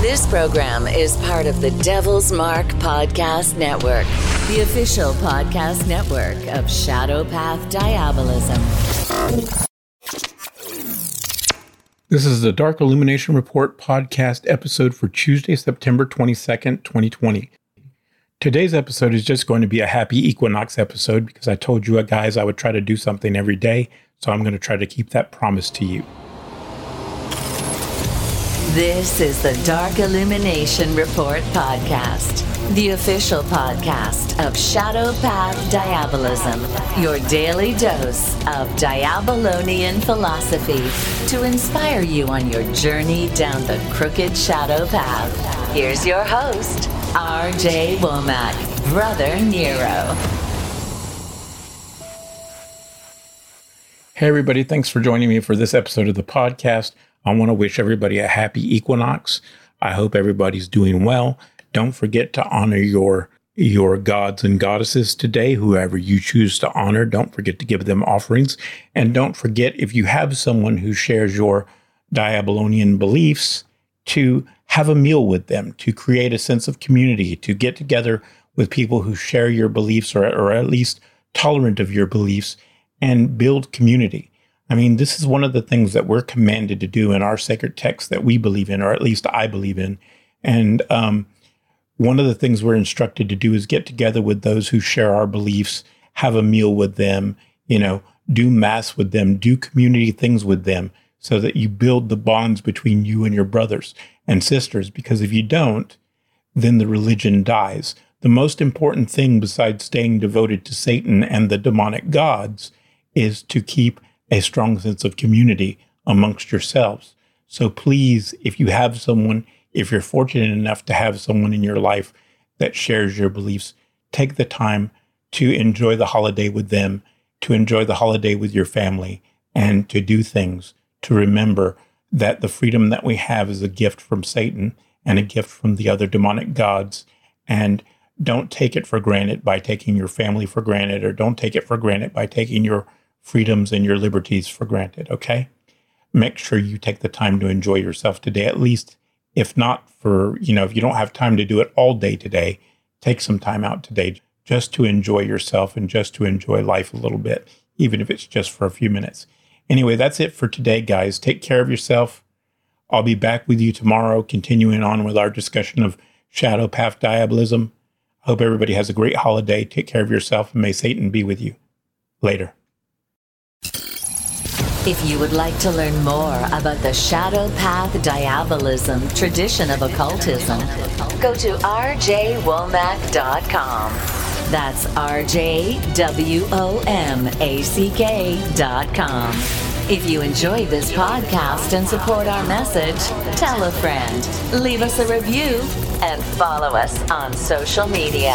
This program is part of the Devil's Mark Podcast Network, the official podcast network of Shadow Path Diabolism. This is the Dark Illumination Report podcast episode for Tuesday, September 22nd, 2020. Today's episode is just going to be a happy equinox episode because I told you guys I would try to do something every day, so I'm going to try to keep that promise to you. This is the Dark Illumination Report podcast, the official podcast of Shadow Path Diabolism, your daily dose of Diabolonian philosophy to inspire you on your journey down the crooked shadow path. Here's your host, RJ Womack, Brother Nero. Hey, everybody, thanks for joining me for this episode of the podcast. I want to wish everybody a happy equinox. I hope everybody's doing well. Don't forget to honor your your gods and goddesses today, whoever you choose to honor. Don't forget to give them offerings. And don't forget, if you have someone who shares your Diabolonian beliefs, to have a meal with them, to create a sense of community, to get together with people who share your beliefs or, or at least tolerant of your beliefs and build community. I mean, this is one of the things that we're commanded to do in our sacred text that we believe in, or at least I believe in. And um, one of the things we're instructed to do is get together with those who share our beliefs, have a meal with them, you know, do mass with them, do community things with them, so that you build the bonds between you and your brothers and sisters. Because if you don't, then the religion dies. The most important thing besides staying devoted to Satan and the demonic gods is to keep a strong sense of community amongst yourselves. So please, if you have someone, if you're fortunate enough to have someone in your life that shares your beliefs, take the time to enjoy the holiday with them, to enjoy the holiday with your family, and to do things to remember that the freedom that we have is a gift from Satan and a gift from the other demonic gods. And don't take it for granted by taking your family for granted, or don't take it for granted by taking your freedoms and your liberties for granted, okay? Make sure you take the time to enjoy yourself today, at least if not for, you know, if you don't have time to do it all day today, take some time out today just to enjoy yourself and just to enjoy life a little bit, even if it's just for a few minutes. Anyway, that's it for today, guys. Take care of yourself. I'll be back with you tomorrow, continuing on with our discussion of shadow path diabolism. I hope everybody has a great holiday. Take care of yourself, and may Satan be with you. Later. If you would like to learn more about the Shadow Path Diabolism tradition of occultism, go to rjwomack.com. That's rjwomack.com. If you enjoyed this podcast and support our message, tell a friend, leave us a review, and follow us on social media.